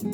What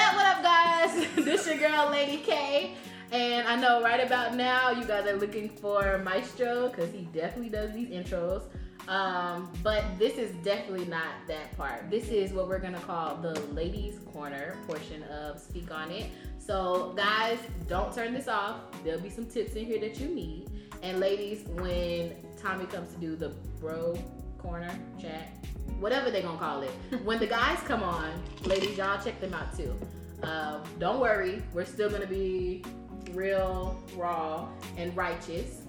up, what up, guys? this is your girl, Lady K. And I know right about now you guys are looking for Maestro because he definitely does these intros. Um, but this is definitely not that part. This is what we're gonna call the ladies' corner portion of Speak on It. So, guys, don't turn this off. There'll be some tips in here that you need. And ladies, when Tommy comes to do the bro corner chat, whatever they're gonna call it, when the guys come on, ladies, y'all check them out too. Um, don't worry, we're still gonna be real, raw, and righteous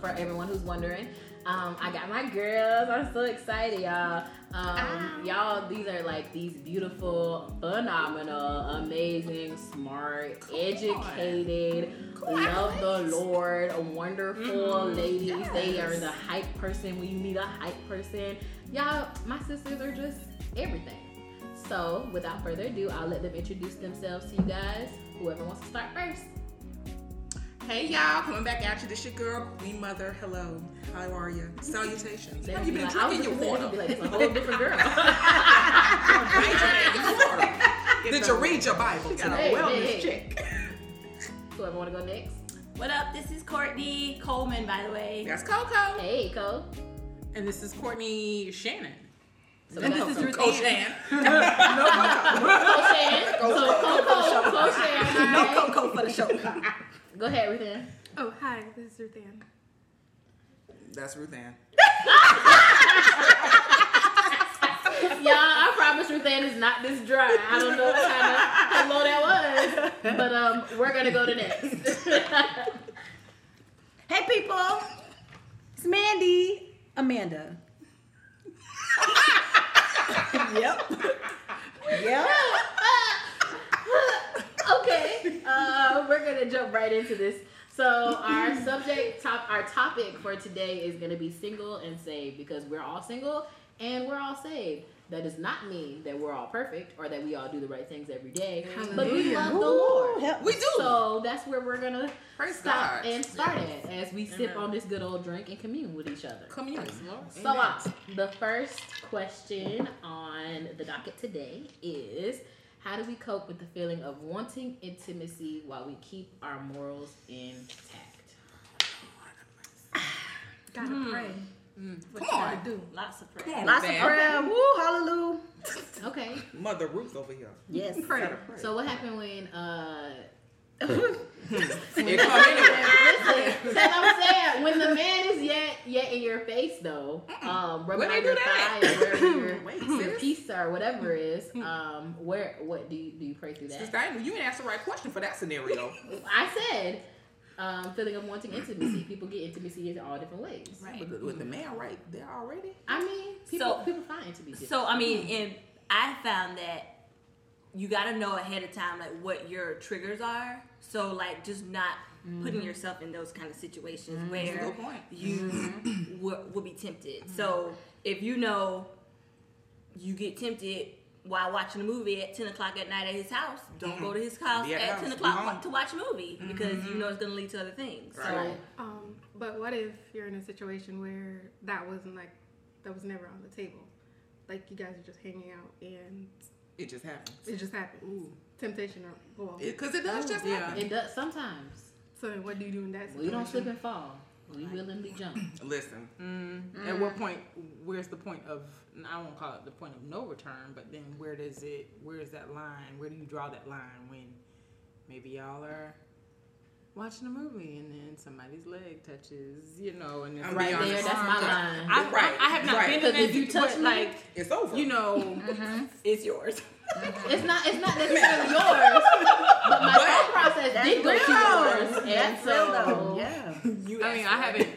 for everyone who's wondering. Um, I got my girls. I'm so excited, y'all. Um, y'all, these are like these beautiful, phenomenal, amazing, smart, educated, love the Lord, wonderful ladies. They are the hype person when you need a hype person. Y'all, my sisters are just everything. So, without further ado, I'll let them introduce themselves to you guys. Whoever wants to start first. Hey y'all, coming back at you. This your girl, Queen Mother. Hello, how are you? Salutations. They Have you be been like, drinking your gonna water? be like, it's a whole different girl. Did you read your Bible? Got a Hey, wellness hey, hey. check. Whoever want to go next? What up? This is Courtney Coleman, by the way. That's Coco. Hey, Cole. And this is Courtney Shannon. So And we this is Ruth Coach Ann. Ann. Cole Shan. So Coco, Cole Shan. No all right. Coco for the show. Go ahead, Ruth Ann. Oh, hi, this is Ruth Ann. That's Ruth Ann. Y'all, I promise Ruth Ann is not this dry. I don't know what kind of hello that was. But um, we're gonna go to next. Hey, people. It's Mandy. Amanda. yep. Yep. okay, uh, we're gonna jump right into this. So our subject, top, our topic for today is gonna be single and saved because we're all single and we're all saved. That does not mean that we're all perfect or that we all do the right things every day, but we love the Lord. We do. So that's where we're gonna Praise stop God. and start it as we sip on this good old drink and commune with each other. Commune. So, uh, the first question on the docket today is how do we cope with the feeling of wanting intimacy while we keep our morals intact? Gotta pray. What Come you on. gotta do? Lots of prayer. On, Lots man. of prayer. Woo, hallelujah. Okay, Mother Ruth over here. Yes. Pray. so what happened when, uh, It listen, that's I'm saying, when the man is yet, yet in your face though, um, rubbing When they on do your that? thigh or your, Wait, your piece or whatever it is, um, where, what do you, do you pray through that? Sister Diana, you didn't ask the right question for that scenario. I said, um, feeling of wanting intimacy. People get intimacy in all different ways. Right. With the, with the man right there already. I mean, people So- people find intimacy. So I mean, and I found that you got to know ahead of time like what your triggers are. So like just not putting mm-hmm. yourself in those kind of situations mm-hmm. where Good point. you mm-hmm. will, will be tempted. So if you know you get tempted while watching a movie at ten o'clock at night at his house, don't go to his house Be at at ten o'clock wa- to watch a movie because you know it's going to lead to other things. Right. So Um, but what if you're in a situation where that wasn't like that was never on the table? Like you guys are just hanging out and It just happens. it just happened. Ooh, temptation or well. Because it, does just Yeah. happen. it does sometimes. so what do you do in that situation? We situation? don't slip and fall. We willingly jump. Listen, Mm. At what point? Where's the point of? I won't call it the point of no return, but then where does it? Where is that line? Where do you draw that line when maybe y'all are watching a movie and then somebody's leg touches, you know, and it's I'm Right there, honest. that's my line. I, Right, I, I have not right. been in that if you situ- but, touch me- like it's over. you know, mm-hmm. it's yours. Mm-hmm. It's not. It's not necessarily yours, but my thought process did go to yours, and That's so real though. Yeah. You I mean, I haven't.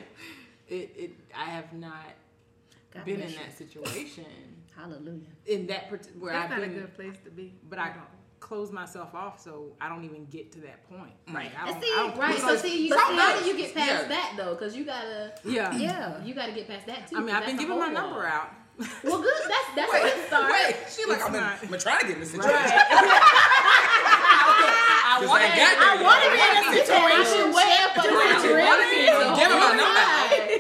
It, it. I have not God been in you. that situation. Hallelujah. In that where That's I've not a good place to be. but I close myself off, so I don't even get to that point. Right. I don't, See, I don't right. So those- see, you, But how do you get past yeah. that though? Because you gotta, yeah. Yeah. you gotta get past that too. I mean, 'cause I've been giving my whole number wall. out. Well, good. That's that's a wait, good start. wait. She like, I'm, in, not- I'm trying to get in this situation. I want ain't got there I want to be in a Right. situation where for the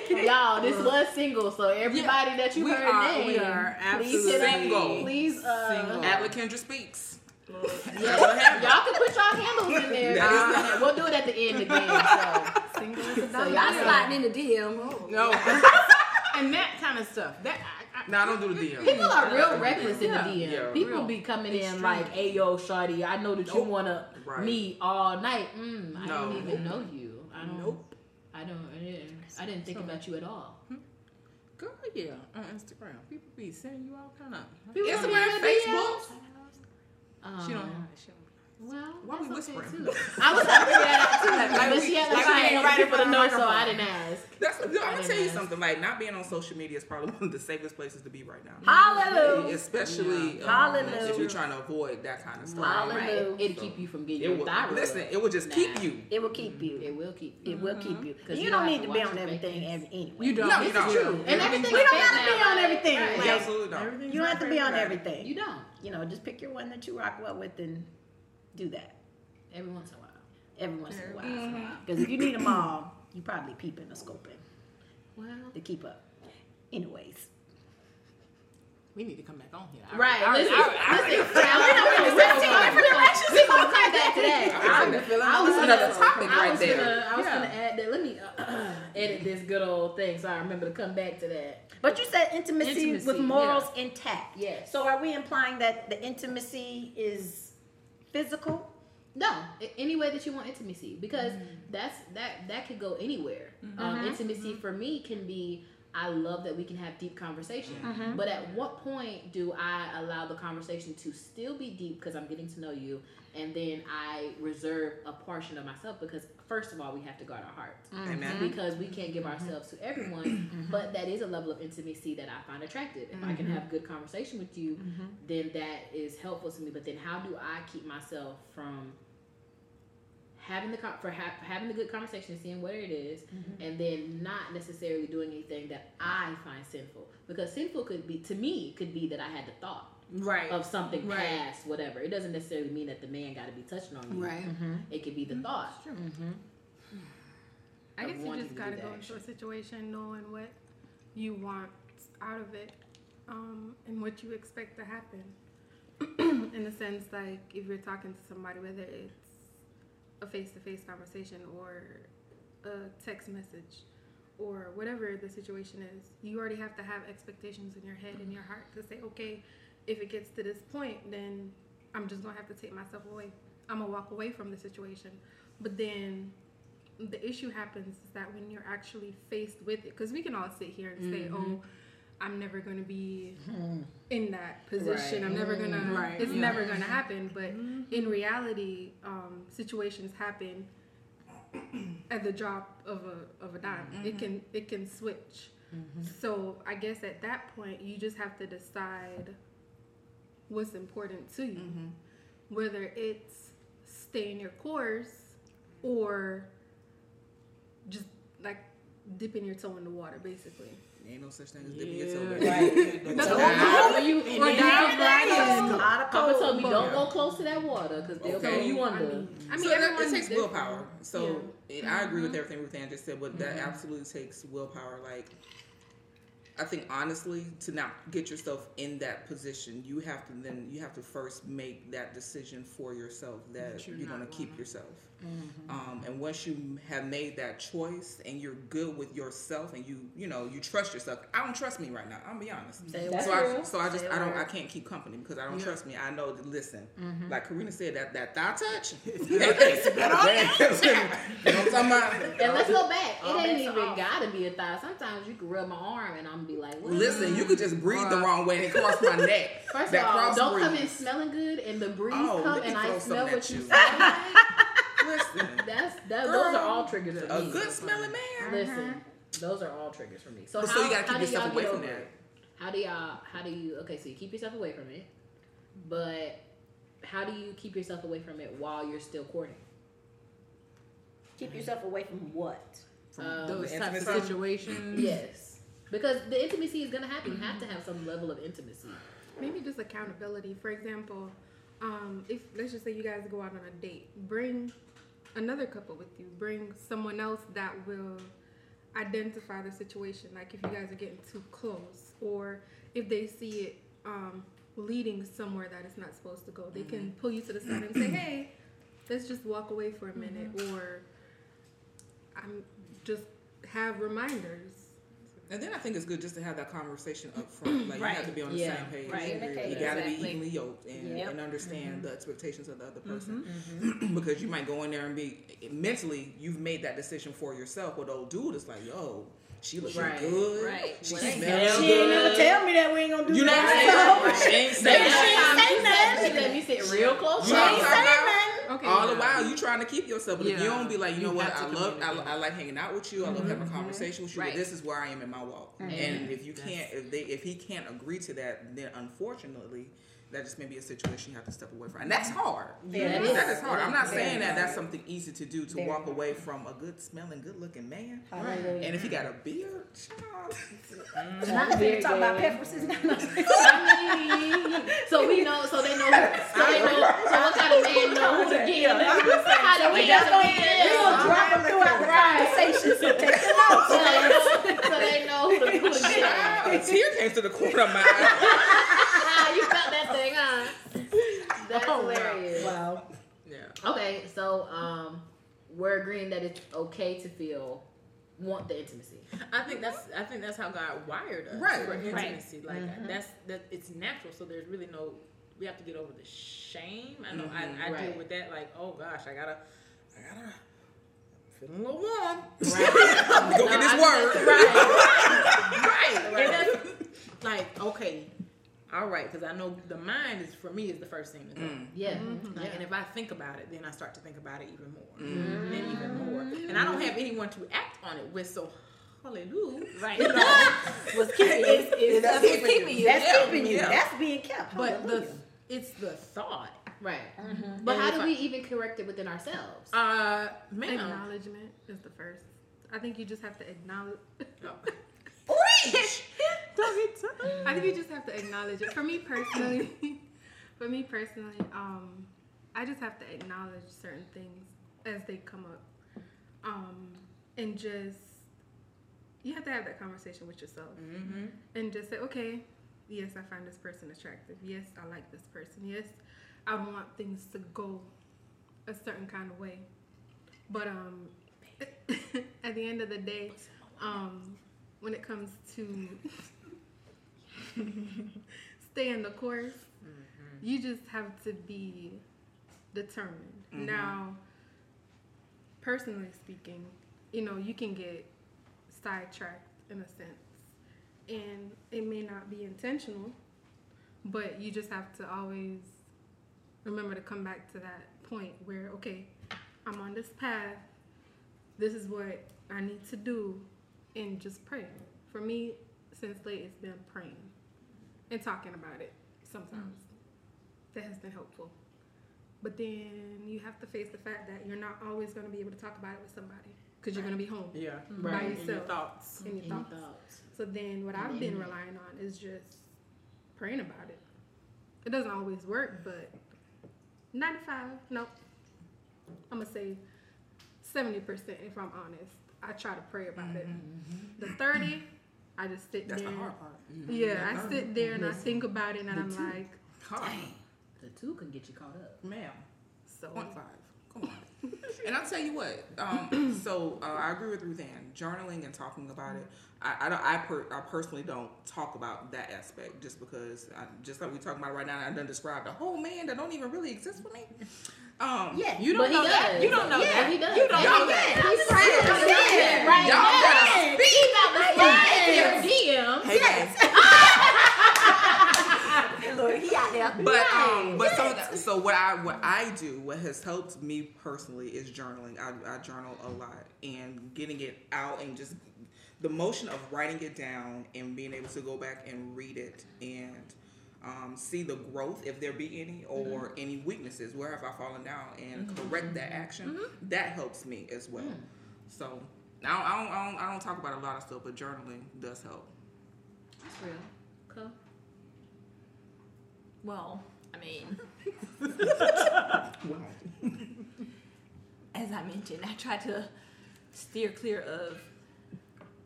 Situation y'all, this was single, so everybody that you we heard are- name, we are please Single. Please, uh, Single. Atla Kendra speaks. Yeah, y'all can put y'all handles in there. That is we'll do it at the end again. So, Single so y'all I'm sliding in the DM. Oh. No. and that kind of stuff. That I, I, No, I don't do the DM. People are real reckless in the DM. Yeah. People Real. be coming in Extreme. like, "Hey, yo, shawty, I know that you Nope. wanna Right. meet all night. Mm, I No. don't even know you. I don't. Nope. I don't. I didn't. I didn't think about you at all. girl, yeah, on Instagram, people be sending you all kind of. People Instagram, be in the Facebook. Um, She don't. She don't. Well, Why we that's okay, whispering? too. I was trying to that out too. Like but we- she had like like, we she ain't ain't right right in for the front know, of the so I didn't ask. That's no, I'm gonna didn't tell you ask. something. Like not being on social media is probably one of the safest places to be right now. Hallelujah. Especially um, Hallelujah. if you're trying to avoid that kind of stuff. Hallelujah. Right. It'll keep you from getting It will, thyroid. listen, it will just Nah. keep you. It will keep you. It will keep you. It will keep you. 'Cause You, you don't don't need to to be on everything every, anyway. You don't. No, This you is don't. true. And everything We don't have to be on everything. Absolutely don't. You don't have to be on everything. You don't. You know, just pick your one that you rock well with and do that Every once in a while. every once in a while. Mm-hmm. Because if you need them all, you probably peeping or scoping Well. to keep up. Anyways, We need to come back on here. I- Right. I- listen, I- I- listen. now, we're not gonna- we're gonna- we're gonna come back to that. I was feeling I was gonna, another topic right there. I was gonna add that. Let me uh, edit this good old thing so I remember to come back to that. but you said intimacy, Intimacy, with morals intact. Yes. So are we implying that the intimacy is physical? No, any way that you want intimacy, because mm. that's that that could go anywhere. Mm-hmm. Um, uh-huh. intimacy mm-hmm. for me can be. I love that we can have deep conversation, mm-hmm. uh-huh. but at what point do I allow the conversation to still be deep because I'm getting to know you, and then I reserve a portion of myself because first of all we have to guard our hearts mm-hmm. Amen. because we can't give mm-hmm. ourselves to everyone, mm-hmm. but that is a level of intimacy that I find attractive. If I can have good conversation with you, then that is helpful to me. But then how do I keep myself from having the for ha- having the good conversation, seeing what it is, and then not necessarily doing anything that I find sinful? Because sinful could be to me could be that I had the thought Right. of something Right. past whatever. It doesn't necessarily mean that the man got to be touching on you. Right. Mm-hmm. It could be the mm-hmm. thought. True. Mm-hmm. I guess you just gotta the go into a situation knowing what you want out of it, um, and what you expect to happen. In a sense, like if you're talking to somebody, whether it's a face-to-face conversation or a text message or whatever the situation is, you already have to have expectations in your head and your heart to say, okay, if it gets to this point, then I'm just gonna have to take myself away. I'm gonna walk away from the situation. But then the issue happens is that when you're actually faced with it, because we can all sit here and say, mm-hmm. "Oh, I'm never going to be mm-hmm. in that position. Right. I'm never gonna. Mm-hmm. Right, It's yeah. never going to happen." But in reality, um, situations happen at the drop of a of a dime. It can it can switch. So I guess at that point, you just have to decide what's important to you, whether it's staying your course or just like dipping your toe in the water, basically. Ain't no such thing as dipping your toe. baby. Right. That's So all. you And when then you you come back Yes, in, a of Papa cold told me don't go close to that water because they'll Okay. throw you I under. mean, I mean, so that, it takes willpower. So it, I agree Mm-hmm. with everything Ruth Ann just said, but that absolutely takes willpower. Like, I think honestly, to not get yourself in that position, you have to then you have to first make that decision for yourself that, That you're you're, going to keep gonna- yourself. Um, and once you have made that choice and you're good with yourself and you you know you trust yourself, I don't trust me right now. I'm gonna be honest. Say That's so I so I just Say I don't word. I can't keep company because I don't Yeah. trust me. I know that listen, Mm-hmm. like Karina said that that thigh touch. you know what I'm talking about? And let's go back. It ain't even off. gotta be a thigh. Sometimes you can rub my arm and I'm gonna be like, what? Listen, you could just breathe the wrong way and cross my neck. First that of all, don't come in smelling good and the breeze Oh, come and I smell what you you. smell. Like. Listen, That's that. Girl, those are all triggers for a me. good smelling man. Listen, those are all triggers for me. So But how, so you gotta keep do yourself y'all away get from that. it? How do y'all? How do you? Okay, so you keep yourself away from it, but how do you keep yourself away from it while you're still courting? Keep yourself away from what? From Um, Those the types of situations. yes, because the intimacy is gonna happen. You have to have some level of intimacy. Maybe just accountability. For example, um, if let's just say you guys go out on a date, bring another couple with you. Bring someone else that will identify the situation. Like if you guys are getting too close, or if they see it um, leading somewhere that it's not supposed to go, they can pull you to the side and say, "Hey, let's just walk away for a minute," or I'm just have reminders. And then I think it's good just to have that conversation up front. Like you have to be on the Yeah. same page. Right. You got to be Exactly. evenly yoked and, Yep. and understand the expectations of the other person. Mm-hmm. because you might go in there and be mentally, you've made that decision for yourself. But old dude is like, yo, she looks Right. good. Right. She Well, they smells She ain't never tell me that we ain't gonna do that. You know what. I'm saying? She ain't saying Last that. time say she nothing. said- She let me sit real close. You to know her. What I'm talking about? Okay. All the while you trying to keep yourself, but if you don't be like, you know what, I love, I. I like hanging out with you, I love having a conversation with you, Right. but this is where I am in my walk. And if you can't, if they, if he can't agree to that, then unfortunately, that just may be a situation you have to step away from, and that's hard. Yeah, that that is. is hard. I'm not Very saying that hard. that's something easy to do to Very walk hard. away from a good smelling, good looking man, Hallelujah. and if he got a beard, child, Not mm-hmm. Very gonna about good. preferences. No, no. I mean, so we know, so they know, so they know, so what kind of man know who to get? How do we We get just to gonna, be we gonna drop them throughout the conversation, so take them out. So, so they know who to, get. a tear came to the corner of my eye. Ah, you felt that thing, huh? That's Oh, wow. Hilarious. Wow. Yeah. Okay, so um, we're agreeing that it's okay to feel want the intimacy. I think that's I think that's how God wired us Right. for Right. intimacy. Like that's that it's natural. So there's really no we have to get over the shame. I know I, I Right. deal with that. Like oh gosh, I gotta I gotta I'm feeling a little warm. Right. Go get this word. right. And that's like okay, all right, because I know the mind is for me is the first thing to go. Mm. Yeah. Mm-hmm. Mm-hmm. Like, yeah. and if I think about it, then I start to think about it even more, mm. and even more. And I don't have anyone to act on it with. So, hallelujah. Right. was keeping you. It's- it's- That's that's what's keeping you. That's Yeah, keeping you. yeah. That's being kept. But the it's the thought. Right. Mm-hmm. mm-hmm. But And how do I- we even correct it within ourselves? Uh, ma'am. Acknowledgement is the first. I think you just have to acknowledge. Oh. Don't get I think you just have to acknowledge it. For me personally, for me personally, um, I just have to acknowledge certain things as they come up, um, and just you have to have that conversation with yourself, Mm-hmm. and just say, okay, yes, I find this person attractive. Yes, I like this person. Yes, I want things to go a certain kind of way, but um, at the end of the day, um, when it comes to staying the course, mm-hmm. you just have to be determined. Mm-hmm. Now, personally speaking, you know, you can get sidetracked in a sense, and it may not be intentional, but you just have to always remember to come back to that point where, okay, I'm on this path, this is what I need to do, and just pray. For me, since late, it's been praying and talking about it sometimes. Mm. That has been helpful. But then you have to face the fact that you're not always going to be able to talk about it with somebody because you're going to be home Yeah. Mm. by Right. And your thoughts. in your Any thoughts. thoughts? So then what I've been relying on is just praying about it. It doesn't always work, but 95, nope. I'm going to say 70% if I'm honest. I try to pray about it. Mm-hmm, mm-hmm. The 30, I just sit That's there. the hard part. Yeah, I sit there and I think about it and I'm like, Hard. The two can get you caught up. Ma'am. so Point five. Come on. and I'll tell you what. Um, so uh, I agree with Ruth Ann. Journaling and talking about it. I I, don't, I, per, I personally don't talk about that aspect just because I, just like we're talking about right now. I done described a whole man that don't even really exist for me. Um, Yeah. You don't know that. You don't know Yeah, that. he does. You don't know that. He's to understand. Right. Y'all Yes. gotta He about Yes. DMs. Hey guys. Look, he out there. But um, but of that, so what I what I do, what has helped me personally is journaling. I, I journal a lot and getting it out and just the motion of writing it down and being able to go back and read it and um, see the growth if there be any mm-hmm. or any weaknesses where have I fallen down and mm-hmm. correct that mm-hmm. action. That helps me as well. Mm. So I don't, I don't I don't I don't talk about a lot of stuff, but journaling does help. That's real. Cool. Well, I mean, as I mentioned, I try to steer clear of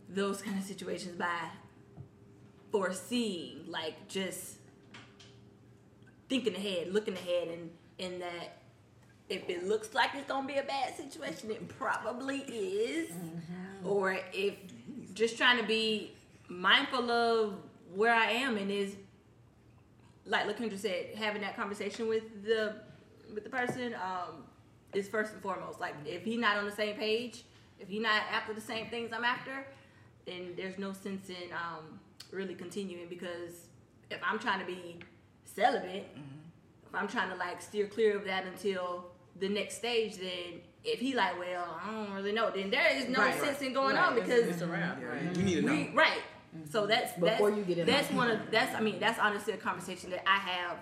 those kind of situations by foreseeing, like just thinking ahead, looking ahead, and in that if it looks like it's gonna be a bad situation, it probably is. Or if just trying to be mindful of where I am and is like LaKendra said, having that conversation with the with the person um, is first and foremost. Like if he's not on the same page, if he's not after the same things I'm after, then there's no sense in um, really continuing because if I'm trying to be celibate, if I'm trying to like steer clear of that until the next stage, then if he like, well, I don't really know, then there is no Right. sense in going Right. on because It's a wrap. Right. You need to know. we, right. Mm-hmm. So that's Before that's, you get in That's one of that's I mean that's honestly a conversation that I have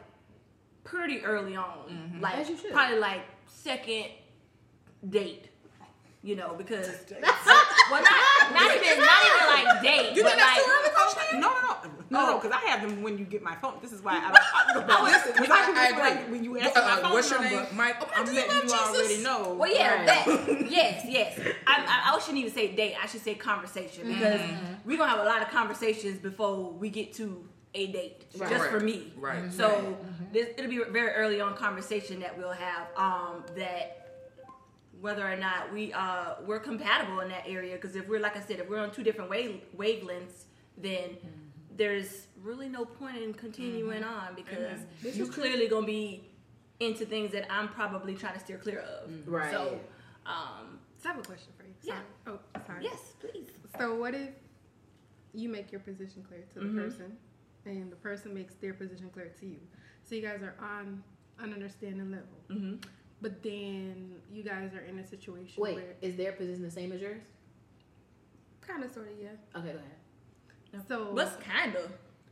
pretty early on, mm-hmm. like As you should. probably like second date. You know, because well, not not even not even like date, You but think that's like too early, Coach No, Ken? no, no, no, no, because I have them when you get my phone. This is why I don't. talk about listen, because I- I, I feel like agree. when you Uh, my phone what's your number, name? Mike. Oh, I'm do you letting you Jesus? already know. Well, yeah, Right. that, yes, yes. I, I, I shouldn't even say date. I should say conversation because we're gonna have a lot of conversations before we get to a date, Right. just Right. for me. Right. So this, it'll be a very early on conversation that we'll have. Um, that whether or not we uh we're compatible in that area. Because if we're like I said, if we're on two different wave wavelengths, then there's really no point in continuing on because This you is true. clearly gonna be into things that I'm probably trying to steer clear of. Right. So, um, So I have a question for you. Yeah. Sorry. Oh, sorry. yes, please. So what if you make your position clear to the Mhm. person, and the person makes their position clear to you? So you guys are on an understanding level, Mm-hmm. but then you guys are in a situation Wait, where is their position the same as yours? kind of, sort of, yeah. Okay, go ahead. So What's kind of?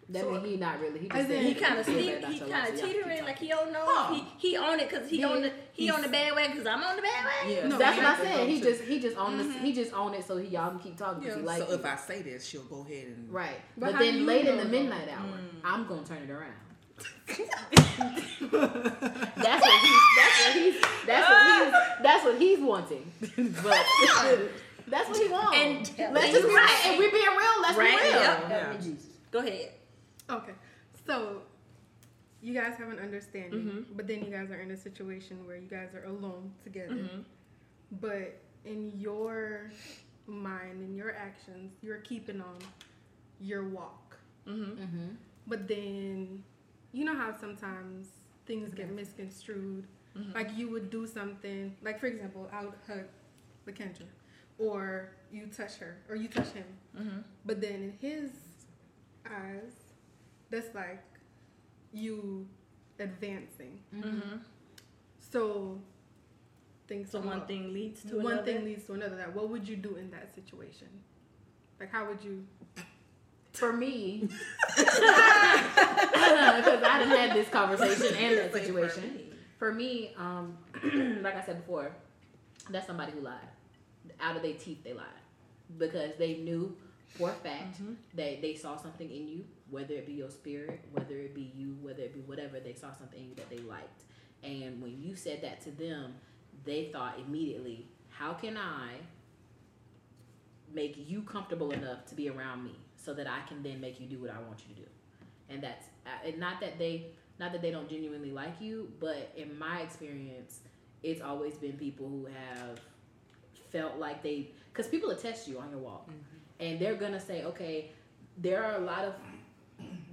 That So- mean he not really. He just As in- said He kind of feel he kind of so y'all keep teetering like he don't know Huh. he he on it because he Yeah. on the he on the bad way because I'm on the bad way. Yeah. No, That's what I has to said. He just he just own the He just own it so he y'all can keep talking because he Yeah. like so you. if I say this, she'll go ahead and right. But But, then you late in the midnight hour, Mm. I'm gonna turn it around. that's what he's. That's what he's. That's what he's. That's what he's wanting. but that's what he wants. And- let's just be right. If we're being real, let's Right, be real. yep. Yeah. Go ahead. Okay, so you guys have an understanding, Mm-hmm. but then you guys are in a situation where you guys are alone together. Mm-hmm. But in your mind, in your actions, you're keeping on your walk. Mm-hmm. Mm-hmm. But then, you know how sometimes things get misconstrued. Mm-hmm. Like you would do something, like for example, I would hug LaKendra, or you touch her, or you touch him. Mm-hmm. But then in his eyes, that's like you advancing. Mm-hmm. So things So one up. thing leads to one another. thing leads to another. Like, what would you do in that situation? Like, how would you? For me, because I done had this conversation and that situation. For me, um, like I said before, that's somebody who lied. Out of their teeth, they lied because they knew for a fact that they saw something in you, whether it be your spirit, whether it be you, whether it be whatever. They saw something in you that they liked, and when you said that to them, they thought immediately, "How can I make you comfortable enough to be around me, so that I can then make you do what I want you to do?" And that's uh, and not that they not that they don't genuinely like you, but in my experience, it's always been people who have felt like they because people will test you on your walk, mm-hmm. and they're gonna say, okay, there are a lot of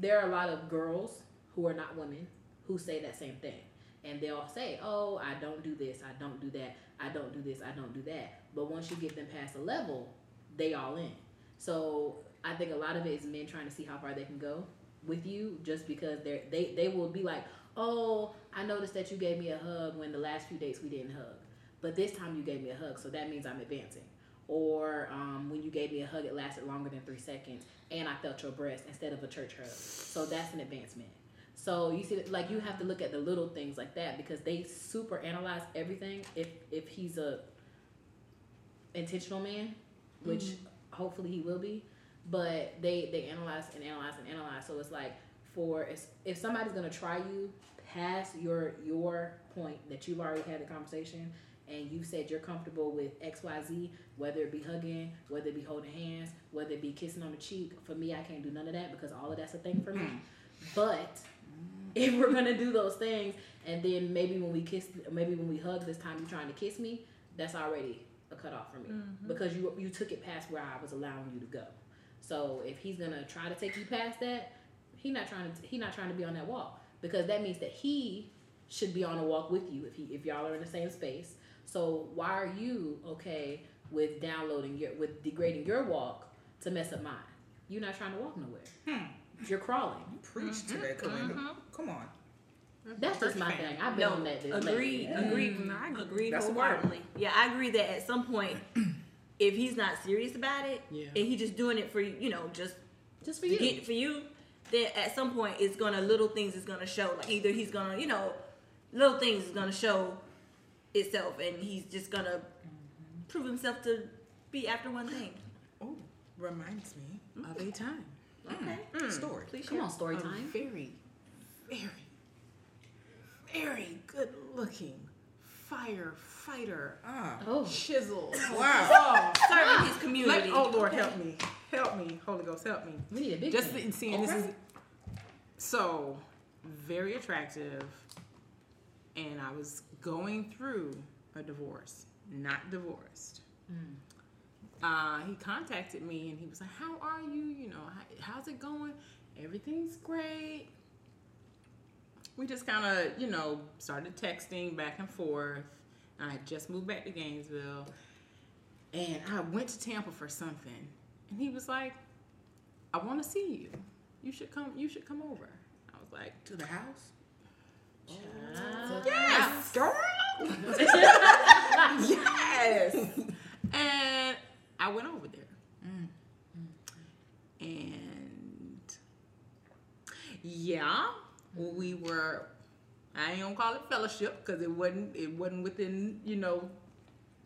there are a lot of girls who are not women who say that same thing. And they'll say, Oh, I don't do this, I don't do that, I don't do this, I don't do that. But once you get them past a level, they all in. So I think a lot of it is men trying to see how far they can go with you just because they're they, they will be like, Oh, I noticed that you gave me a hug when the last few dates we didn't hug. But this time you gave me a hug, so that means I'm advancing. Or um, when you gave me a hug, it lasted longer than three seconds, and I felt your breast instead of a church hug. So that's an advancement. So you see, like you have to look at the little things like that because they super analyze everything. If if he's a intentional man, which hopefully he will be, but they they analyze and analyze and analyze. So it's like for if, if somebody's gonna try you past your your point that you've already had a conversation and you said you're comfortable with XYZ, whether it be hugging, whether it be holding hands, whether it be kissing on the cheek, for me, I can't do none of that because all of that's a thing for me. Mm. But if we're gonna do those things, and then maybe when we kiss, maybe when we hug this time, you're trying to kiss me, that's already a cutoff for me mm-hmm. because you you took it past where I was allowing you to go. So if he's gonna try to take you past that, he not trying to he not trying to be on that walk because that means that he should be on a walk with you if he if y'all are in the same space. So why are you okay with downloading your with degrading your walk to mess up mine? You're not trying to walk nowhere. Hmm. You're crawling. You preach today, Kalinda. Mm-hmm. Come on. That's just my thing. I've been No, on that. this agreed, lately. agreed, mm-hmm. mm-hmm. I agree. agreed That's a word. wholeheartedly. Yeah, I agree that at some point, if he's not serious about it, Yeah. and he's just doing it for you you know just Just for you. get for you, then at some point it's gonna little things is gonna show. Like either he's gonna you know little things is gonna show itself, and he's just gonna prove himself to be after one thing. Oh, reminds me of a mm. time. Okay, mm, mm. Story. please Come share. on, story a time. very, very, very good looking firefighter. Ah. Oh, Chisel. Oh, wow. Oh, Serving his ah, Like, community. oh Lord, help me, help me, Holy Ghost, help me. we need a big. Just thing. in seeing this is so very attractive, and I was going through a divorce, not divorced. Uh, he contacted me and he was like, "How are you? You know, how, how's it going? Everything's great." We just kind of, you know, started texting back and forth. And I had just moved back to Gainesville, and I went to Tampa for something, and he was like, "I want to see you. You should come. You should come over." I was like, To the house? Yes, girl. yes. And I went over there. And yeah, we were. I ain't gonna call it fellowship because it wasn't. It wasn't within you know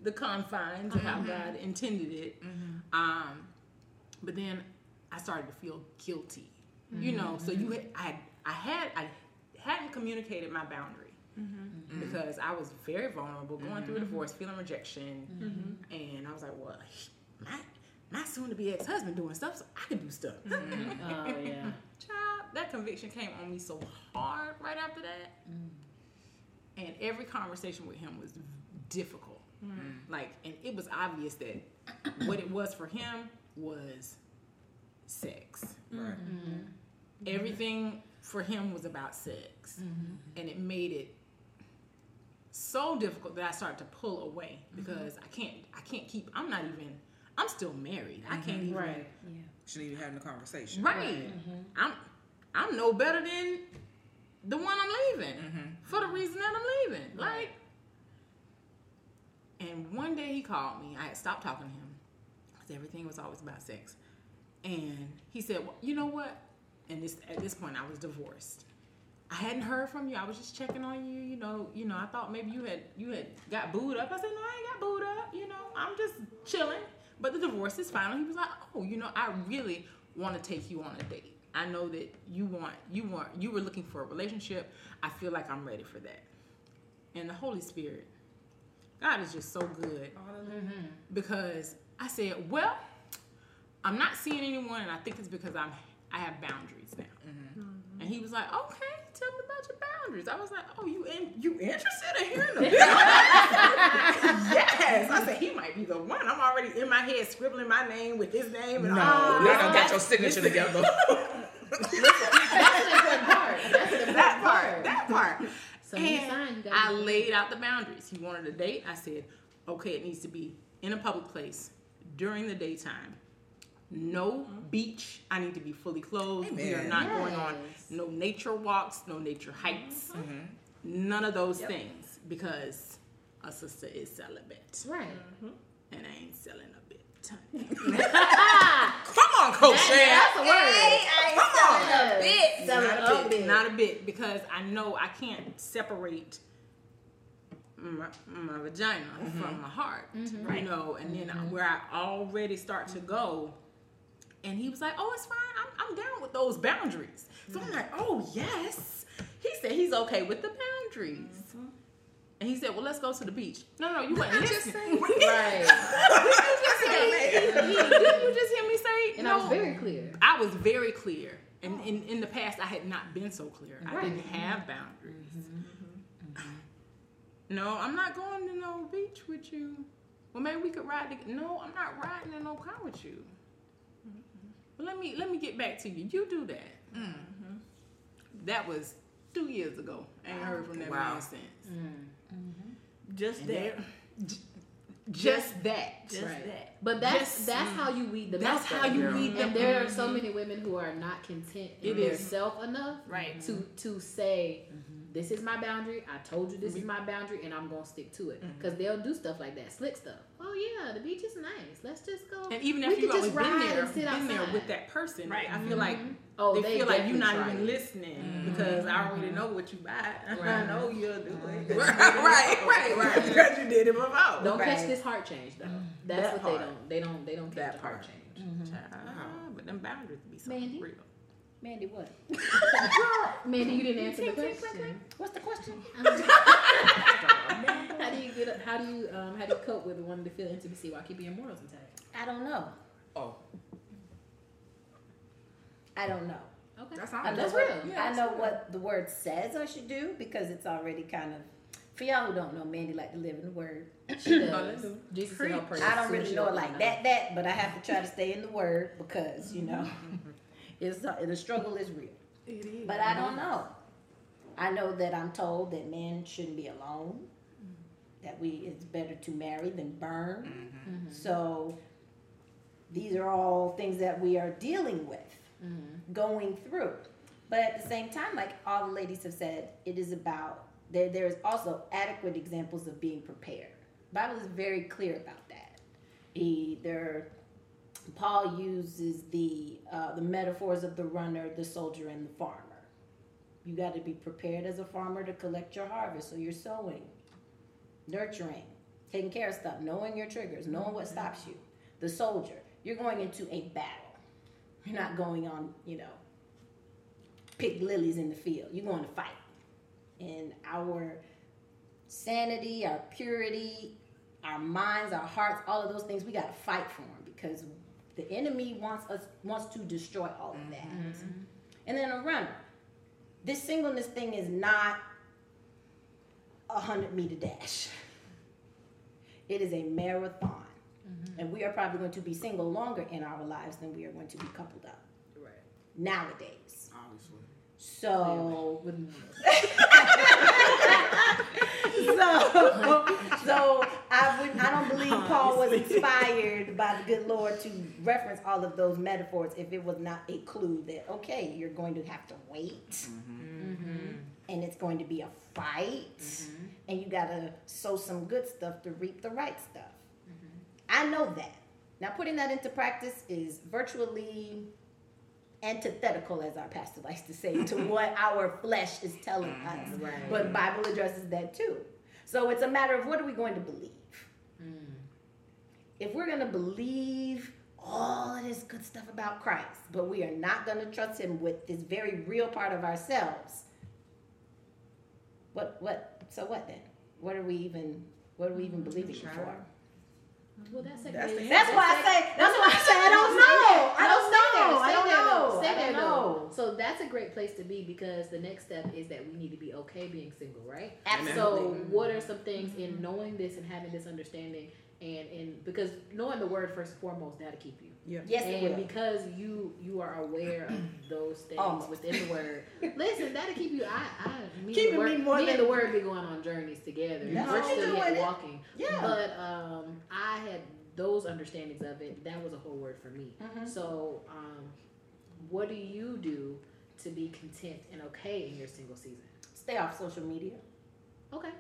the confines of how mm-hmm. God intended it. Mm-hmm. Um, but then I started to feel guilty. You know, so you mm-hmm. had, I I had I hadn't communicated my boundary mm-hmm. because I was very vulnerable, going through a mm-hmm. divorce, feeling rejection, mm-hmm. and I was like, well, my my soon to be ex husband doing stuff, so I can do stuff. Oh yeah. Child, that conviction came on me so hard right after that, mm. and every conversation with him was difficult. Mm. Like, and it was obvious that what it was for him was sex. Right. Everything for him was about sex, mm-hmm. and it made it so difficult that I started to pull away mm-hmm. because I can't. I can't keep. I'm not even. I'm still married. I can't mm-hmm. even. Right. Shouldn't even having a conversation. Right. I'm I'm no better than the one I'm leaving for the reason that I'm leaving. Like and one day he called me. I had stopped talking to him because everything was always about sex. And he said, well, "You know what?" And this at this point, I was divorced. I hadn't heard from you. I was just checking on you. You know, you know. I thought maybe you had you had got booed up. I said, "No, I ain't got booed up. You know, I'm just chilling." But the divorce is final. He was like, "Oh, you know, I really want to take you on a date. I know that you want you want you were looking for a relationship. I feel like I'm ready for that." And the Holy Spirit, God is just so good because I said, "Well, I'm not seeing anyone, and I think it's because I'm I have boundaries now." Mm-hmm. Mm-hmm. And he was like, "Okay, tell me about your boundaries." I was like, "Oh, you in, you interested in hearing them?" yes. I said he might be the one. I'm already in my head scribbling my name with his name and all. No, all. now I got your signature together. That's the important part. That's an important that part. part. That part. So you And signed, I do laid out the boundaries. He wanted a date. I said, okay, it needs to be in a public place during the daytime. No beach. I need to be fully clothed. We are Amen. not going on no nature walks, no nature hikes, mm-hmm. Mm-hmm. none of those things because a sister is celibate Right. Mm-hmm. and I ain't selling a bit. Come on, Coach Shan. That's a word. Come on. bit. Sell it not a a bit, bit. not a bit, because I know I can't separate my, my vagina from my heart, you know. And then where I already start to go, and he was like, "Oh, it's fine. I'm, I'm down with those boundaries." So I'm like, "Oh yes." He said he's okay with the boundaries, mm-hmm. And he said, "Well, let's go to the beach." No, no, you weren't I'm just listening. saying. Right. Didn't you just hear me say? And no? I was very clear. I was very clear. And oh. in, in the past, I had not been so clear. I didn't have boundaries. Mm-hmm. Mm-hmm. No, I'm not going to no beach with you. Well, maybe we could ride. The, no, I'm not riding in no car with you. But let me let me get back to you. You do that. Mm. Mm-hmm. That was two years ago. I ain't heard from that Wow. man since. Mm-hmm. Just And that. there- j- just that. Just Right. that. But that's Just- that's mm. how you weed them That's out. how you though. weed them. And there are so many women who are not content in It their self enough Right. to to say mm-hmm. This is my boundary. I told you this is mm-hmm. my boundary, and I'm gonna stick to it. Mm-hmm. Because they'll do stuff like that, slick stuff. Oh yeah, the beach is nice. Let's just go. And even We if you could always just been ride there, and sit been there with that person, Right. I feel mm-hmm. like oh, they, feel like you're not try even it. listening because I already know what you buy. I Right. know you'll do it. Right, right, right, right. Because you did it before. Don't catch this heart change though. That's That what part. they don't. They don't. They don't catch That the heart part. change. Child, ah, but them boundaries be so real. Mandy, what? Mandy, you didn't answer the question. What's the question? how do you get? How do you um, how do you cope with wanting to feel intimacy while keeping your morals intact? I don't know. Oh, I don't know. Okay, that's I know That's what, real. Yeah, I know real. what the word says I should do because it's already kind of. For y'all who don't know, Mandy like to live in the word. She does. Jesus said her praise. I don't really know it like that, that, but I have to try to stay in the word because you know, it's the struggle is real. It is. But I don't know. I know that I'm told that men shouldn't be alone. That we it's better to marry than burn. Mm-hmm. So these are all things that we are dealing with, Mhm. going through. But at the same time, like all the ladies have said, it is about there. There is also adequate examples of being prepared. Bible is very clear about that. He there. Paul uses the uh, the metaphors of the runner, the soldier, and the farmer. You got to be prepared as a farmer to collect your harvest. So you're sowing, nurturing, taking care of stuff, knowing your triggers, knowing what stops you. The soldier, you're going into a battle. You're not going on, you know, pick lilies in the field. You're going to fight. And our sanity, our purity, our minds, our hearts, all of those things, we got to fight for them because the enemy wants us wants to destroy all of that. Mm-hmm. And then a runner. This singleness thing is not a hundred meter dash. It is a marathon. Mm-hmm. And we are probably going to be single longer in our lives than we are going to be coupled up Right. nowadays. Obviously. So oh, so, so I would I don't believe Paul was inspired by the good Lord to reference all of those metaphors if it was not a clue that okay, you're going to have to wait, mm-hmm. and it's going to be a fight, mm-hmm. and you gotta sow some good stuff to reap the right stuff. Mm-hmm. I know that. Now, putting that into practice is virtually antithetical, as our pastor likes to say, to what our flesh is telling uh-huh, us. Right. But Bible addresses that too. So it's a matter of what are we going to believe? Mm. If we're going to believe all of this good stuff about Christ, but we are not going to trust him with this very real part of ourselves, what what so what then? What are we even what are we even mm, believing him for? Well, that's a That's great- the That's why I say that's why I say I don't know. I don't know. I don't know. Stay there, don't though. So that's a great place to be because the next step is that we need to be okay being single, right? Absolutely. So what are some things in knowing this and having this understanding and in because knowing the word first and foremost that'll keep you. Yeah. Yes, it and will. because you you are aware of those things Almost. within the word, listen, that'll keep you. I, I, me Keeping and the word, me more me than- and the word be going on journeys together. That's We're still doing yet it. walking. Yeah. But um, I had those understandings of it. That was a whole word for me. Mhm. So, um, what do you do to be content and okay in your single season? Stay off social media. Okay.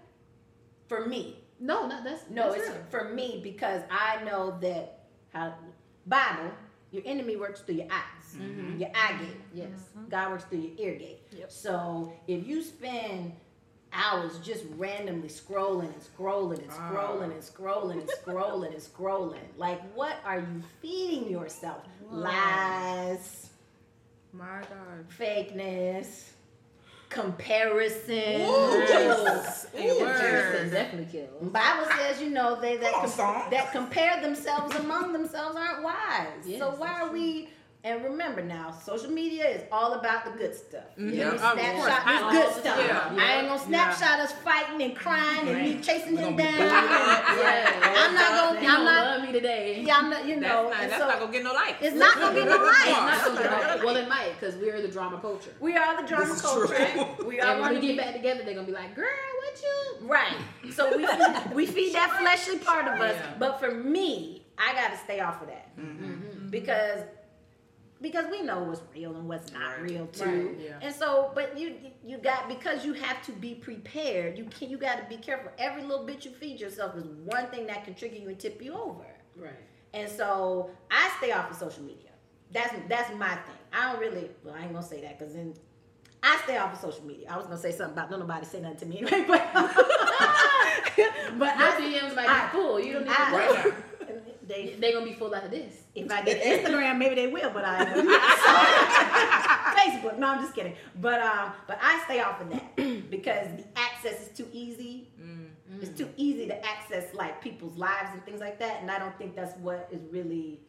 For me. No, no, that's No, that's it's real. for me because I know that how Bible, your enemy works through your eyes, Mhm. your eye gate. Yes. God works through your ear gate. Yep. So if you spend hours just randomly scrolling and scrolling and scrolling and scrolling and scrolling and scrolling, like what are you feeding yourself? Lies, My God. fakeness, comparison. Ooh, Yes. Ooh. Comparison definitely kills. Bible says, you know, they that com- that compare themselves among themselves aren't wise. Yes, so why are we? And remember now, social media is all about the good stuff. Mhm. Yeah. Of snapshot course. this good all the stuff. time. I ain't gonna Yeah. snapshot us fighting and crying and me chasing him down. Yeah. I'm not gonna. I'm don't not. love me today. Yeah, I'm not. You That's know. not, that's so not gonna get no likes. it's not gonna get no It's likes. not gonna get right. Well, it might because we're the drama culture. We are the drama This culture. true. We are And when we get the back together, they're gonna be like, "Girl, what you?" Right. So we feed, we feed that fleshly part of us. But for me, I got to stay off of that Mm-hmm. because because we know what's real and what's not real too. Right, yeah. And so, but you you got because you have to be prepared. You can you got to be careful. Every little bit you feed yourself is one thing that can trigger you and tip you over. Right. And so I stay off of social media. That's that's my thing. I don't really. Well, I ain't gonna say that because then I stay off of social media. I was gonna say something about don't nobody say nothing to me anyway, but but Your I, DMs might I- be full. You don't need I- to Right they They're gonna be full after this. If I get Instagram, maybe they will, but I Facebook. No, I'm just kidding. But um, but I stay off of that because the access is too easy. It's too easy to access like people's lives and things like that, and I don't think that's what is really.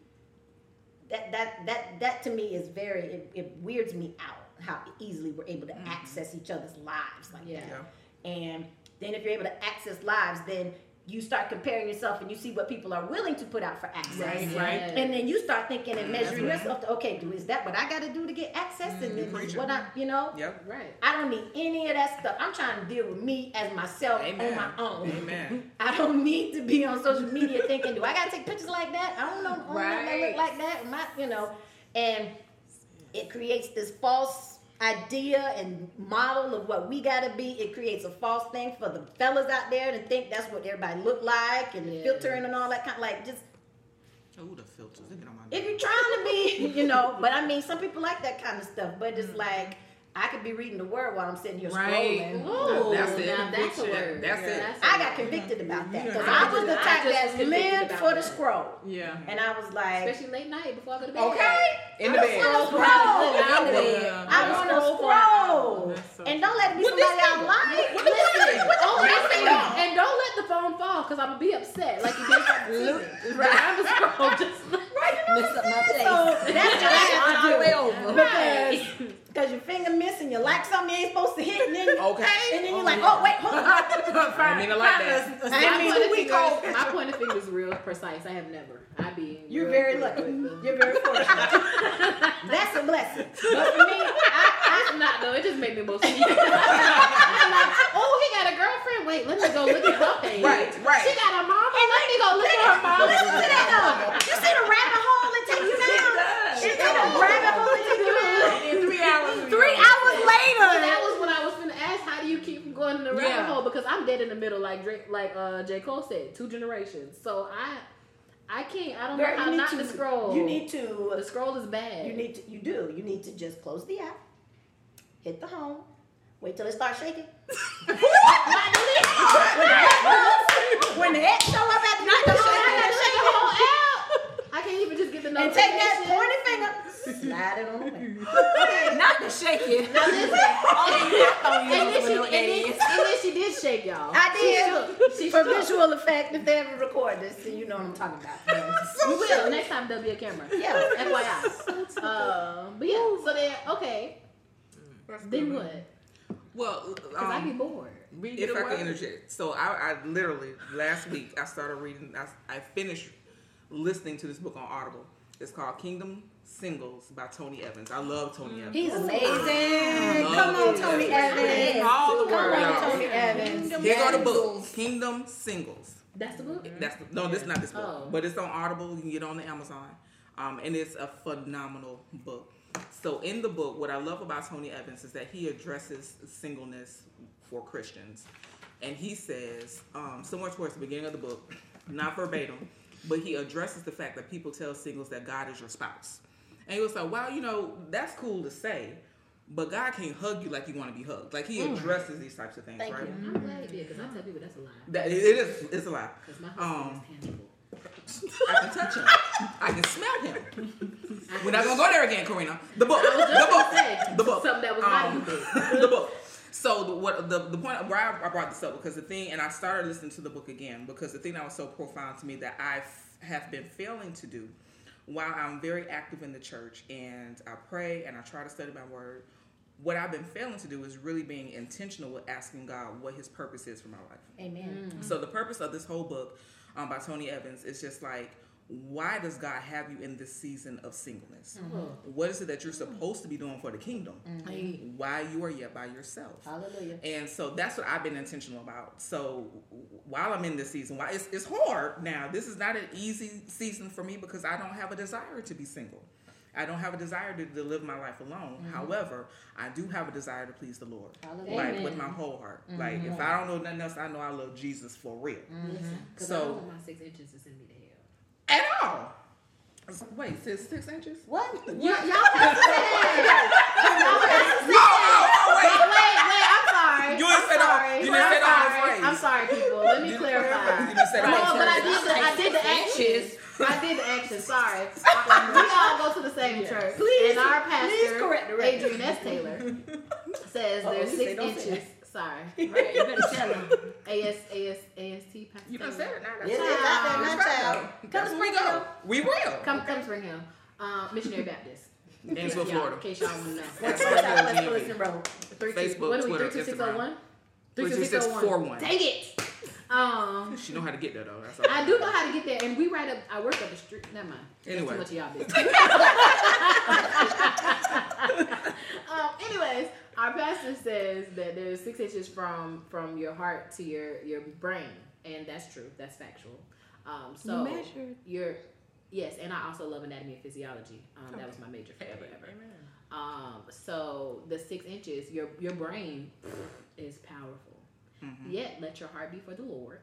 That that that that to me is very it, it weirds me out how easily we're able to access each other's lives like Yeah. that. And then if you're able to access lives, then you start comparing yourself and you see what people are willing to put out for access. Right, Yeah. right. And then you start thinking and mm, measuring That's yourself to okay, do is that what I got to do to get access? Mm, and then what I, you know, Yep. Right. I don't need any of that stuff. I'm trying to deal with me as myself Amen. on my own. Amen. I don't need to be on social media thinking, do I got to take pictures like that? I don't know. I don't know if they Right. look like that. My, you know, and it creates this false idea and model of what we got to be. It creates a false thing for the fellas out there to think that's what everybody look like and Yeah. filtering and all that kind. Of, like just Oh, the filters. Get on my if you're trying to be, you know, but I mean, some people like that kind of stuff. But it's mm. like I could be reading the word while I'm sitting here Right. scrolling. Ooh, That's it. Now that's a word. That's it. I got convicted about that because I I was just- the I type just was that lived about for the scroll, Yeah. and I was like, Especially late night before I go to bed. okay, In the I bed. want to scroll. I in the bed. Yeah. I want to Scroll scroll, so and don't let it be What somebody this I like. What this Listen. Oh, What and, and, don't let the phone fall because I'm gonna be upset like you did from the Right. I'm just scroll just Mess up my face. So that's what I have all the way over. Because because your finger missing, you like something you ain't supposed to hit, and then Okay. and then you're oh, like, oh wait, hold on. I mean, I like that. I my, mean, point of we fingers, call- my point of finger is real precise. I have never. I be. You're real very quick lucky. You're very fortunate. That's a blessing. But for me, I, It's not though. It just made me emotional. I'm like, oh, he got a girlfriend. Wait, let me go look at her page. Right, right. She got a mama. Let me go look at her mama. listen to that though. You see the rabbit hole that take you down. You see the rabbit hole that you down. Three hours. Three hours So later. that was when I was finna ask, how do you keep from going in the rabbit Yeah. hole? Because I'm dead in the middle, like Drake, like uh, J Cole said, two generations. So I, I can't. I don't Girl, know how you not to to scroll. You need to. The scroll is bad. You need to. You do. You need to just close the app, hit the home, wait till it starts shaking. when the X show up at the night, the I whole gotta app shake the shaking. whole app. I can't even just get the And take that notification. pointy finger, slide it on the way. Not to shake it. Now listen, All you have on and then, you she, no and, then, and then she did shake y'all. I did. shook. She For shook. visual effect, if they ever record this, then you know what I'm talking about. We will. Next time there'll be a camera. Yeah. FYI. Uh, but yeah, so then, okay. Then what? Well, Because I be um, bored. Read if I word. can interject, so I, I literally last week I started reading. I, I finished listening to this book on Audible. It's called Kingdom Singles by Tony Evans. I love Tony Evans. He's amazing. Come on. Tony Evans. All the Come word. on, Tony Evans. Here go the Yes. book, Kingdom Singles. That's the book? That's the, no, this is not this book, Oh. but it's on Audible. You can get it on the Amazon, um, and it's a phenomenal book. So in the book, what I love about Tony Evans is that he addresses singleness for Christians, and he says um, somewhere towards the beginning of the book, not verbatim, but he addresses the fact that people tell singles that God is your spouse, and he was like, "Wow, you know that's cool to say." But God can't hug you like you want to be hugged. Like He addresses these types of things, Thank right? you. I'm glad he did because I tell people that's a lie. That it is. It's a lie. Because my husband Um, is tangible. I can touch him. I can smell him. We're not gonna go there again, Karina. The book. I was just The book. say The book. something that was Um, not you. the book. So the, what the the point where I, I brought this up because the thing, and I started listening to the book again because the thing that was so profound to me that I f- have been failing to do, while I'm very active in the church and I pray and I try to study my word, what I've been failing to do is really being intentional with asking God what His purpose is for my life. Amen. So the purpose of this whole book um, by Tony Evans is just like, why does God have you in this season of singleness? Mm-hmm. What is it that you're mm-hmm. supposed to be doing for the kingdom? Mm-hmm. Why you are yet by yourself? Hallelujah. And so that's what I've been intentional about. So while I'm in this season, why it's, it's hard now. This is not an easy season for me because I don't have a desire to be single. I don't have a desire to, to live my life alone. However, I do have a desire to please the Lord, Hallelujah. like Amen. with my whole heart. Like if I don't know nothing else, I know I love Jesus for real. Because I So- don't my six inches to send me to hell. At all. Wait, six, six inches? What? Y- y'all passed that. Y'all passed No, no, Wait, wait. wait, wait, I'm sorry. You didn't I'm say the whole- sorry. you didn't say the whole I'm sorry. phrase. I'm sorry, people. Let me You- clarify. you didn't say the no, but I did the, I did the actions. I did the action. Sorry. we all go to the same church. Please- and our please pastor, correct the record. Adrian S. Taylor, says Oh, there's six say don't say inches. Sorry. Right, you better tell them. AS, AS, AST pastor. You done said it now. It That's is out there, my That's right, child. though. That's where we go. We will. Come, come spring hill. Um, Missionary Baptist. Gainesville, Florida. In case y'all want to know. What's That's on right. Southwest Fullerton Road? Three, two, Facebook, what are we, Twitter, 32601? 32641. Dang it! Um, She know how to get there though. That's all. I do know how to get there, and we right up. I work up the street. Never mind. That's Anyway. too much of y'all business. um, anyways, our pastor says that there's six inches from from your heart to your your brain, and that's true. That's factual. Um, so measured. you're yes, and I also love anatomy and physiology. Um, That was my major forever ever. Um, so the six inches, your your brain is powerful. Yet let your heart be for the Lord.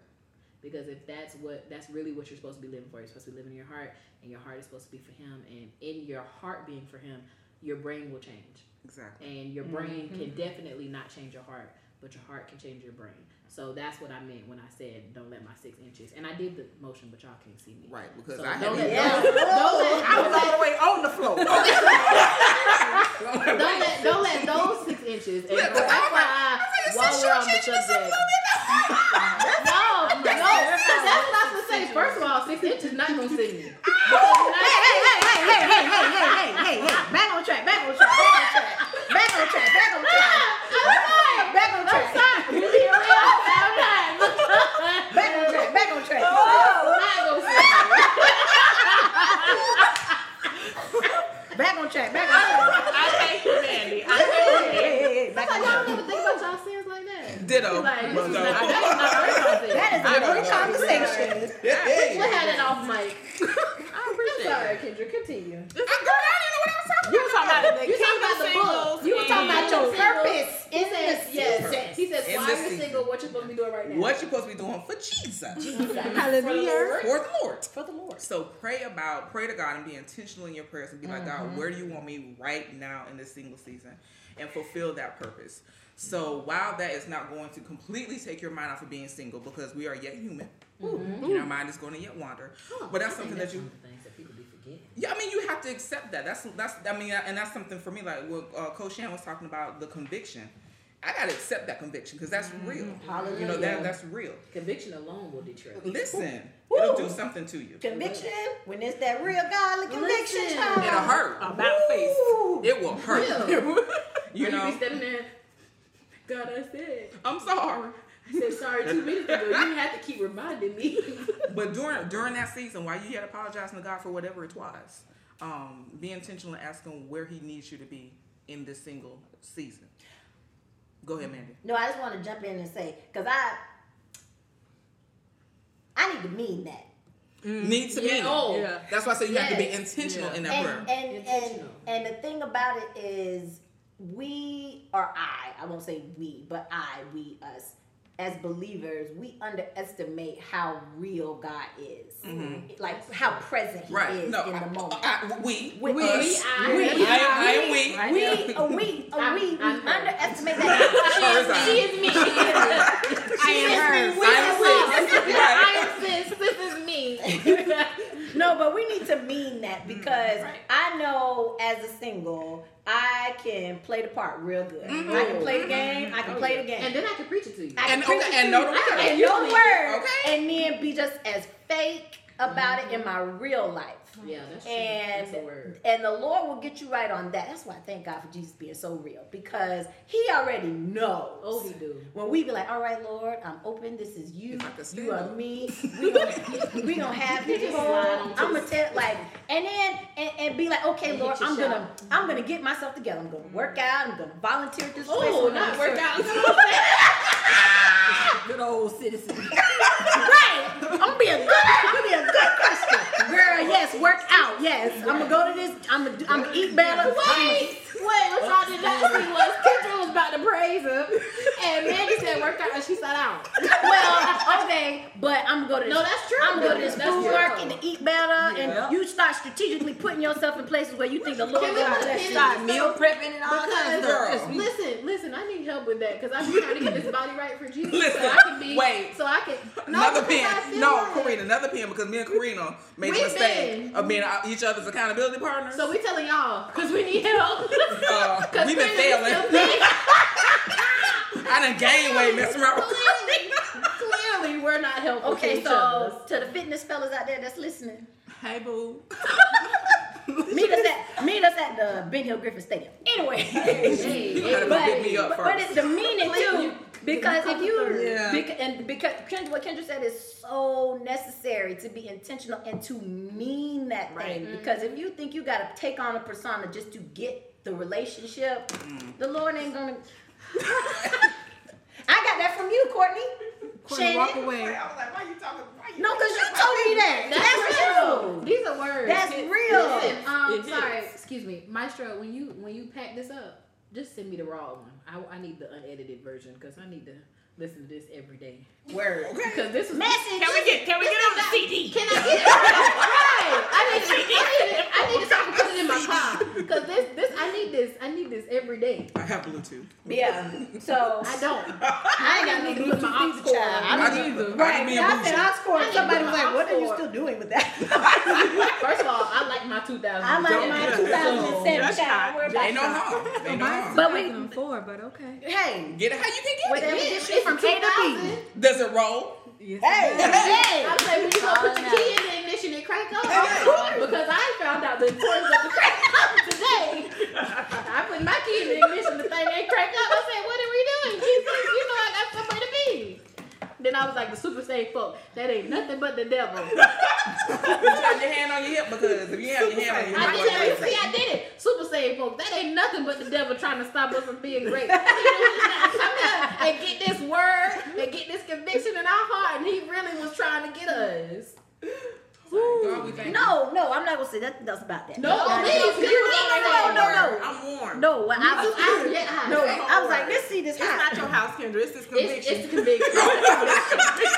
Because if that's what that's really what you're supposed to be living for, you're supposed to be living in your heart, and your heart is supposed to be for Him. And in your heart being for Him, your brain will change, Exactly. and your brain can definitely not change your heart, but your heart can change your brain. So that's what I meant when I said don't let my six inches. And I did the motion, but y'all can't see me. Right, because So I don't had let, Yeah. don't, don't let I was all the way on the floor. don't let don't let those six inches. And Look, for I'm like, FYI, while we're on the subject, no, no, that's what I was gonna say. First of all, six inches not gonna send me. Because when I- hey, hey, hey, hey, hey, hey, hey, hey, hey. Back on track, back on track, check. Back up. I pay for Mandy. I pay for Y'all don't even think about y'all sins like that. Ditto. Like, this well, is no. not, that is a great conversation. we had it off mic. I'm sorry, Kendra. Continue. It's a didn't know what I was talking You were talking about the You talking about the book. You were talking about your purpose He in says, the yes. He says, In why this are you single? What you supposed to be doing right now? What you supposed to be doing for Jesus, Hallelujah. for the Lord. For the Lord. So pray about, pray to God and be intentional in your prayers and be like, Mm-hmm. God, where do you want me right now in this single season? And fulfill that purpose. So while that is not going to completely take your mind off of being single, because we are yet human, and our mind is going to yet wander. but that's Mm-hmm. I something that you, one of the things that people be forgetting. Yeah, I mean, you have to accept that. That's that's, I mean, and that's something for me. Like what uh, Coach Shan was talking about, the conviction. I gotta accept that conviction because that's Mm-hmm. real. Hallelujah. You know that that's real. Conviction alone will deter you. Listen, Woo. it'll do something to you. Conviction, when it's that real godly conviction Listen. time. It'll hurt. About face. It will hurt. Real. You Or know. you be standing there. God, I said. I'm sorry. I said sorry two minutes ago. You had to keep reminding me. But during during that season, while you had apologizing to God for whatever it was, um, be intentional and ask Him where He needs you to be in this single season. Go ahead, Mandy. No, I just want to jump in and say, because I, I need to mean that. Need to Yeah, mean it. oh. Yeah. That's why I say you have to be intentional Yeah. in that and, prayer. and, and and the thing about it is we or I, I won't say we, but I, we, us, as believers, we underestimate how real God is. Like how present he Mm-hmm. right? is No, in the moment. I- we, We- us, we, we, we, I, I am we. We, we, a I'm- we, we I'm her. underestimate that. Hers, I. She is me. She is me. I am hers. We I am is sis. I am sis. This is me. no, but we need to mean that mm, because Right. I know as a single, I can play the part real good. I mm-hmm. can play the mm-hmm. game. I can oh, play the game. And then I can preach it to you. I can And- preach okay, it and to know you. the I can- word. and know the word, Okay. and then be just as fake about it in my real life. Yeah, that's true. And that's a word. and the Lord will get you right on that. That's why I thank God for Jesus being so real because He already knows. Oh, he do. When we be like, all right, Lord, I'm open. This is you. If I could stand You are me. We don't, we don't have this Just whole. slide on I'm gonna tell like, and then and, and be like, okay, And Lord, I'm gonna shot. I'm gonna get myself together. I'm gonna work mm-hmm. out. I'm gonna volunteer at this place. Oh, I'm not gonna work serve- out. Good old citizen. Right. I'm gonna be a good. I'm gonna be a good Christian, girl. Yes, work out. Yes, I'm gonna go to this. I'm gonna I'm gonna eat better. Wait, wait, what y'all did not see was about to praise him, and Mandy said work out, and she sat down. well, okay, but I'm gonna go to this. No, that's true. I'm gonna go to this That's food true. work and to eat better, Yeah. and you start strategically putting yourself in places where you think the Lord Can we God put bless you. in Start meal prepping and all kinds of stuff. Girl. Just be- listen, listen, I need help with that because I'm trying to get this body right for Jesus. Listen, so I can be. wait. So I can. No, another because I pen. feel No, like- Karina, another pen because me and Karina made the mistake been- of being each other's accountability partners. So we telling y'all because we need help. uh, 'Cause we've been failing. Still big. I done gained weight messing around Clearly, clearly, we're not helping. Okay, each other. so to the fitness fellas out there that's listening, Hey boo. meet us at meet us at the Ben Hill Griffin Stadium. Anyway, Hey, You gotta hey, pick me up but, first. but it's the meaning too. Because if you, Yeah. beca- and because Kendra, what Kendra said is so necessary to be intentional and to mean that thing. Because if you think you got to take on a persona just to get the relationship, the Lord ain't gonna. I got that from you, Courtney. Courtney, walk away. I was like, why you talking? Why you No, because you told me that. That's, real. These are words. That's real. Listen, um, It sorry, is. excuse me, Maestro. When you when you pack this up, just send me the raw one. I, I need the unedited version because I need to listen to this every day. Word. Because this is Message. Can we get can we This get on the CD? Can I get it? Right. I need to. I need it. I need to start put it in my car because this this I need this. I need this every day. I have Bluetooth. Yeah. So I don't. I ain't got no need to my Bluetooth aux cord. child. I I don't just- either. I Right. need me When a I said Bluetooth. aux cord, somebody was like, "What are you still doing with that?" First of all, I like my 2000. I like my 2007 Just child. We're Ain't no harm. Ain't no harm. But we- 2004, but okay. Hey, Get it how you can get whatever it. gets you from A to B. Does it roll? Hey, hey. I was like, when you gonna put your key in the crank up? because I found out the importance of the crank up today. I put my key in the ignition, the thing ain't crank up. I said, what are we doing? Jesus, you know I got somewhere to be. Then I was like, the super safe folk, that ain't nothing but the devil. You have your hand on your hip because if you have your hand on your I hip, did it. See, I did it. Super safe folk. That ain't nothing but the devil trying to stop us from being great. You know, he's trying to come here and get this word and get this conviction in our heart, and he really was trying to get us. God, we thank you. No, no, I'm not gonna say that. That's about that. No, no, please, you was on no, no, no, I'm warm. no. What I was, I, yeah, no, I was like, let's see this It's hot. not your house, Kendra. It's this conviction. it's the conviction.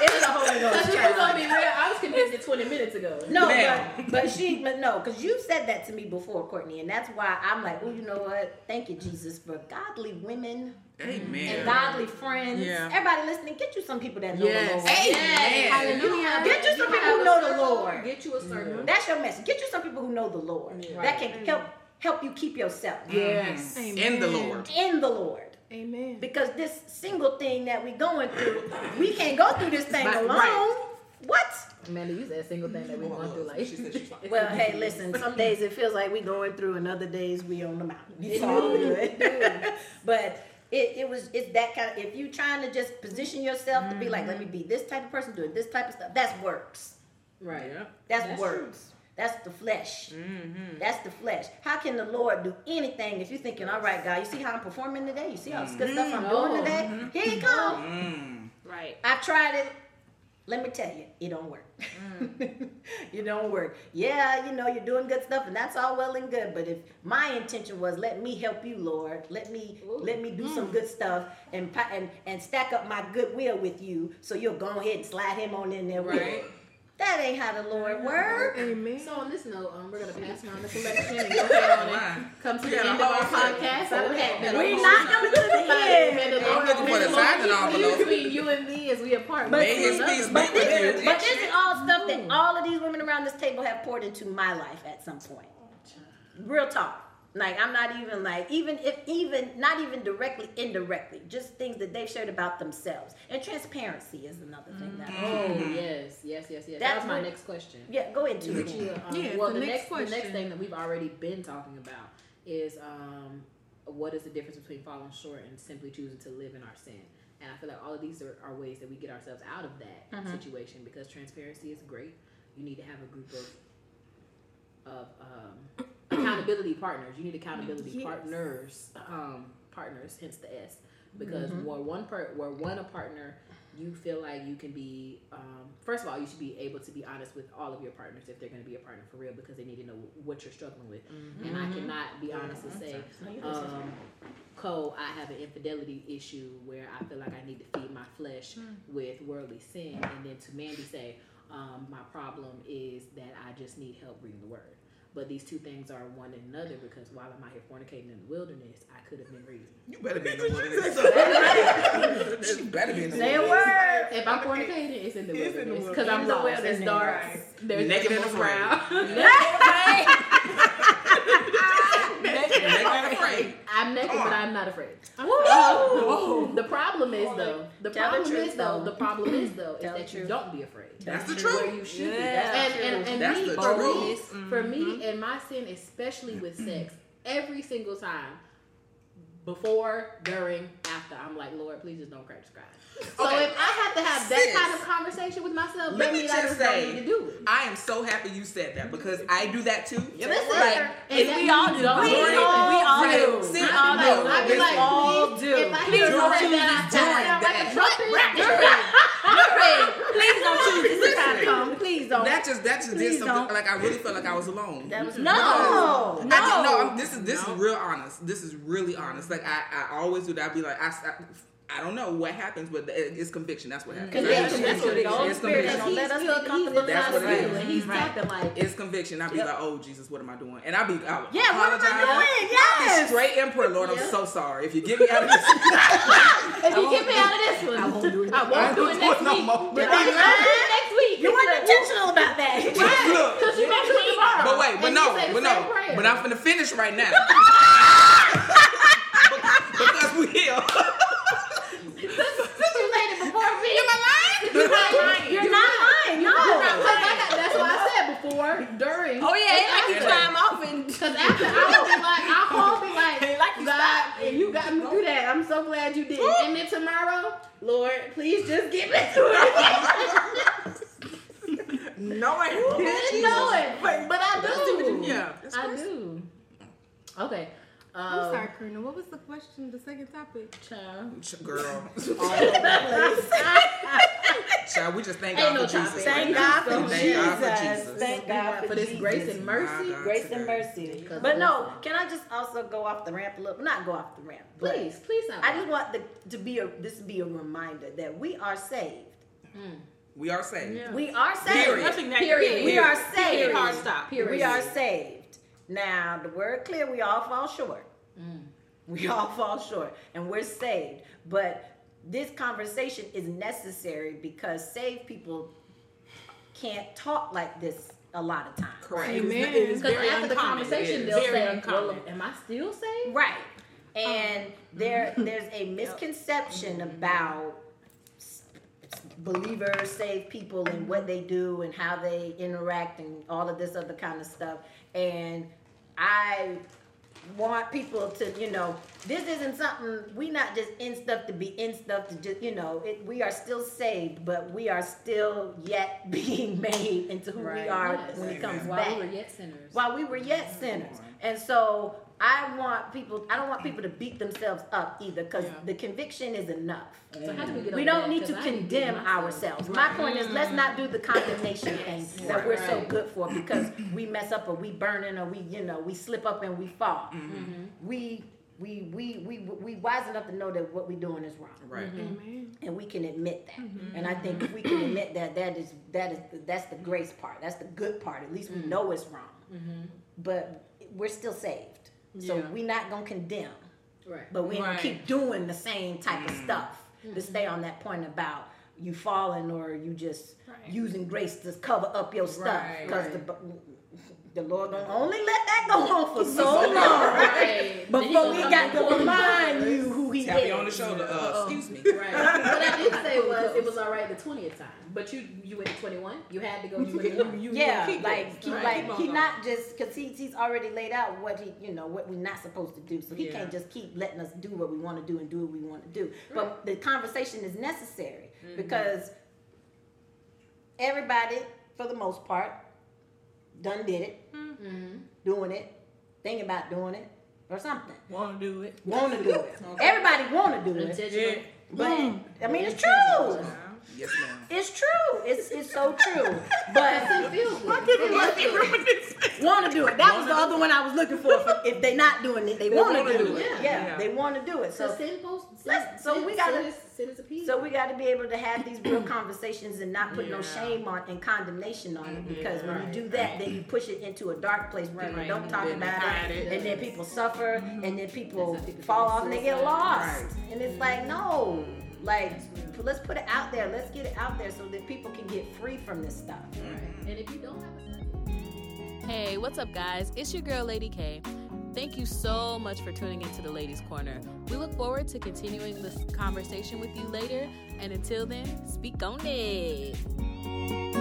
It's the Holy Ghost. Because we was gonna be real. I was convicted 20 minutes ago. No, but, but she, but no, because you said that to me before, Courtney, and that's why I'm like, oh, you know what? Thank you, Jesus, for godly women and Amen. godly friends. Yeah. Everybody listening, get you some people that know Yes. the Lord. Amen. Hallelujah. Get you some people who know the Lord. Get you a circle. That's your message. Get you some people who know the Lord. That can help help you keep yourself mm-hmm. yes. In the Lord. in the Lord. Amen. Because this single thing that we're going through, we can't go through this thing alone. right. What? Amanda, you said single thing that we're going through. Like, She said. Well, hey, listen. Some days it feels like we're going through, and other days we on the mountain. It's all good. but it, it was it's that kind of. If you trying to just position yourself to be like, mm-hmm. let me be this type of person doing this type of stuff, that's works. Right. That's, That's works. That's the flesh. Mm-hmm. That's the flesh. How can the Lord do anything if you're thinking, all right, God, you see how I'm performing today? You see all this good stuff I'm Oh. doing today? Here you come. Mm. Right. I've tried it. Let me tell you, it don't work. it don't work. Yeah, you know, you're doing good stuff and that's all well and good, but if my intention was let me help you, Lord, let me let me do some good stuff and and and stack up my goodwill with you so you'll go ahead and slide him on in there Right. It. That ain't how the Lord work. Amen. So on this note, um, we're gonna pass around the collection and go ahead on and come to the end of our whole thing. podcast. I would have We not coming to the end. I'm looking for the signing envelope. between you and me as we apart. But May his One peace another. be. But this is all stuff that all of these women around this table have poured into my life at some point. Real talk. Like I'm not even like even if even not even directly indirectly, just things that they've shared about themselves. And transparency is another thing that. Oh yes, yes, yes, yes. That That's was my what- next question. Yeah, go into it. you, um, Yeah, well, the the, next next, the next thing that we've already been talking about is um, what is the difference between falling short and simply choosing to live in our sin? And I feel like all of these are, are ways that we get ourselves out of that situation because transparency is great. You need to have a group of of um, accountability partners. You need accountability Yes. partners, um, partners, hence the S. Because where one per where one a partner, you feel like you can be. Um, first of all, you should be able to be honest with all of your partners if they're going to be a partner for real, because they need to know what you're struggling with. And I cannot be honest and say, um, Cole, I have an infidelity issue where I feel like I need to feed my flesh with worldly sin, and then to Mandy say, um, my problem is that I just need help reading the word. But these two things are one and another because while I'm out here fornicating in the wilderness, I could have been reading. You better be in the wilderness. you better be in the Say a wilderness. word. If I'm fornicating, it's in the It's wilderness because I'm In the lost. It's dark. There's Naked and animals afraid. around. Naked and afraid. I'm naked, Come but. I'm not afraid. Woo! Uh, the problem is though. The Tell the problem truth, is though. though. The problem is though is Tell that you don't be afraid. That's the truth. you should be. Yeah. That's and, and, and That's me, the for truth. me, for me, mm-hmm. and my sin, especially with sex, every single time, before, during, after, I'm like, Lord, please just don't crack the sky. So Okay. if I have to have that Sis. kind of conversation with myself, Let me just say, to do it. I am so happy you said that because I do that too. Listen, Like, and we all do. We all- we all do. We I all know. do. I'd be Listen. like, all please, do. If I Please hear don't something choose that I this sound during like a that. trumpet, Please don't choose this to kind come. Please don't. that just that just did something don't. like I really felt like I was alone. That was No. I did, No. no, I'm, this is this is real honest. This is really honest. Like I, I always do that. I'd be like, I, I, I don't know what happens, but it's conviction. That's what happens. Conviction. It's That's what it is. conviction. It's Spirit conviction. don't let us be comfortable That's inside what it of is. and he's Right. tapping like, It's conviction. I'd be Yep. like, oh Jesus, what am I doing? And I'd be, I would Yeah, what am I apologize. doing? I'd be Yes. straight in prayer, Lord. I'm so sorry. If you get me out of this, if you get me out of this one, I won't do it. I won't do it next no week. more. But I'm gonna do it next week. You weren't intentional about that. look. Because you next week tomorrow. But wait, but no, you say the but no, but I'm finna finish right now. because we here. Since you laid it before me. Am I lying? You're not lying. You're not lying. No. That's what I said before, during. Oh yeah, it's like you Yeah. climb off and Because after I will be like, I whole be like, Like you God, and you got me through that. I'm so glad you did. And then tomorrow, Lord, please just get me through it. No, I Didn't know it, but, but I do. Yeah. I do. Okay. I'm Um, sorry, Karina. What was the question? The second topic? Child. Girl, child, we just thank Ain't God no for Jesus. topic. Thank God now. for Thank God for Jesus. Jesus. Thank God for for this Jesus. grace and mercy. My God. Grace and mercy. But no, listen. can I just also go off the ramp a little? Not go off the ramp. Please, please. I just want the, to be a this be a reminder that we are saved. We are saved. Yeah. We are saved. Period. That's exactly Period. We are saved. Period. saved. Hard stop. Period. We are saved. Now the word clear, we all fall short. Mm. We all fall short, and we're saved. But this conversation is necessary because saved people can't talk like this a lot of times. Correct. It is- Amen. Because very after the conversation, It is. they'll Very say, uncommon. well, am I still saved? Right. And um. there there's a misconception about s- believers, saved people and what they do and how they interact and all of this other kind of stuff. And I want people to, you know, this isn't something we not just in stuff to be in stuff to just, you know, it, we are still saved, but we are still yet being made into who we are Yes. when it comes While back we were yet sinners. while we were yet sinners. And so I want people, I don't want people to beat themselves up either because Yeah. the conviction is enough. So how do we get We don't that? need to I condemn beating myself. ourselves. My point is, let's not do the condemnation thing that we're so good for because we mess up or we burning or we, you know, we slip up and we fall. Mm-hmm. Mm-hmm. We we we we we wise enough to know that what we're doing is wrong Right. Mm-hmm. Amen. and we can admit that. And I think if we can admit that, that is that is that's the grace part. That's the good part. At least we know it's wrong. But we're still saved, so Yeah. we're not gonna condemn. Right. But we ain't gonna Right. keep doing the same type of mm. stuff to mm-hmm. stay on that point about you falling or you just Right. using grace to cover up your stuff Right, because right. the the Lord gonna only let that go on for so So long. long. Right. Then he Before we got to remind you who he Tap is. you on the shoulder. Uh, excuse me. Right. What I did say was it was all right the twentieth time, but you you went to twenty one. You had to go twenty one. You- you Yeah, keep like keep, Right, like keep he going. not just because he, he's already laid out what he you know what we're not supposed to do, so he Yeah. can't just keep letting us do what we want to do and do what we want to do. But the conversation is necessary Mm-hmm. because everybody, for the most part, done did it, Mm-hmm. doing it, thinking about doing it, or something. Want to do it? Want to do it. Everybody want to do it, Intentional. but I mean it's true. Yes, ma'am. It's true. It's it's so true. But It feels good. It feels good. want to do it. That was the other one I was looking for. for if they're not doing it, they, want to wanna do do it. it. Yeah, Yeah. they want to do it. So So send post. So we gotta- send us, send us so we got to be able to have these real conversations and not put no shame on and condemnation on it mm-hmm. because when Right. you do that, then you push it into a dark place. where People Right. don't talk Then about it, it. and then people mm-hmm. suffer, mm-hmm. and then people That's fall off and they get suicide. lost. And it's like no. Like, let's put it out there. Let's get it out there so that people can get free from this stuff. Right. And if you don't have a Hey, what's up, guys? It's your girl, Lady K. Thank you so much for tuning into the Ladies Corner. We look forward to continuing this conversation with you later. And until then, speak on it.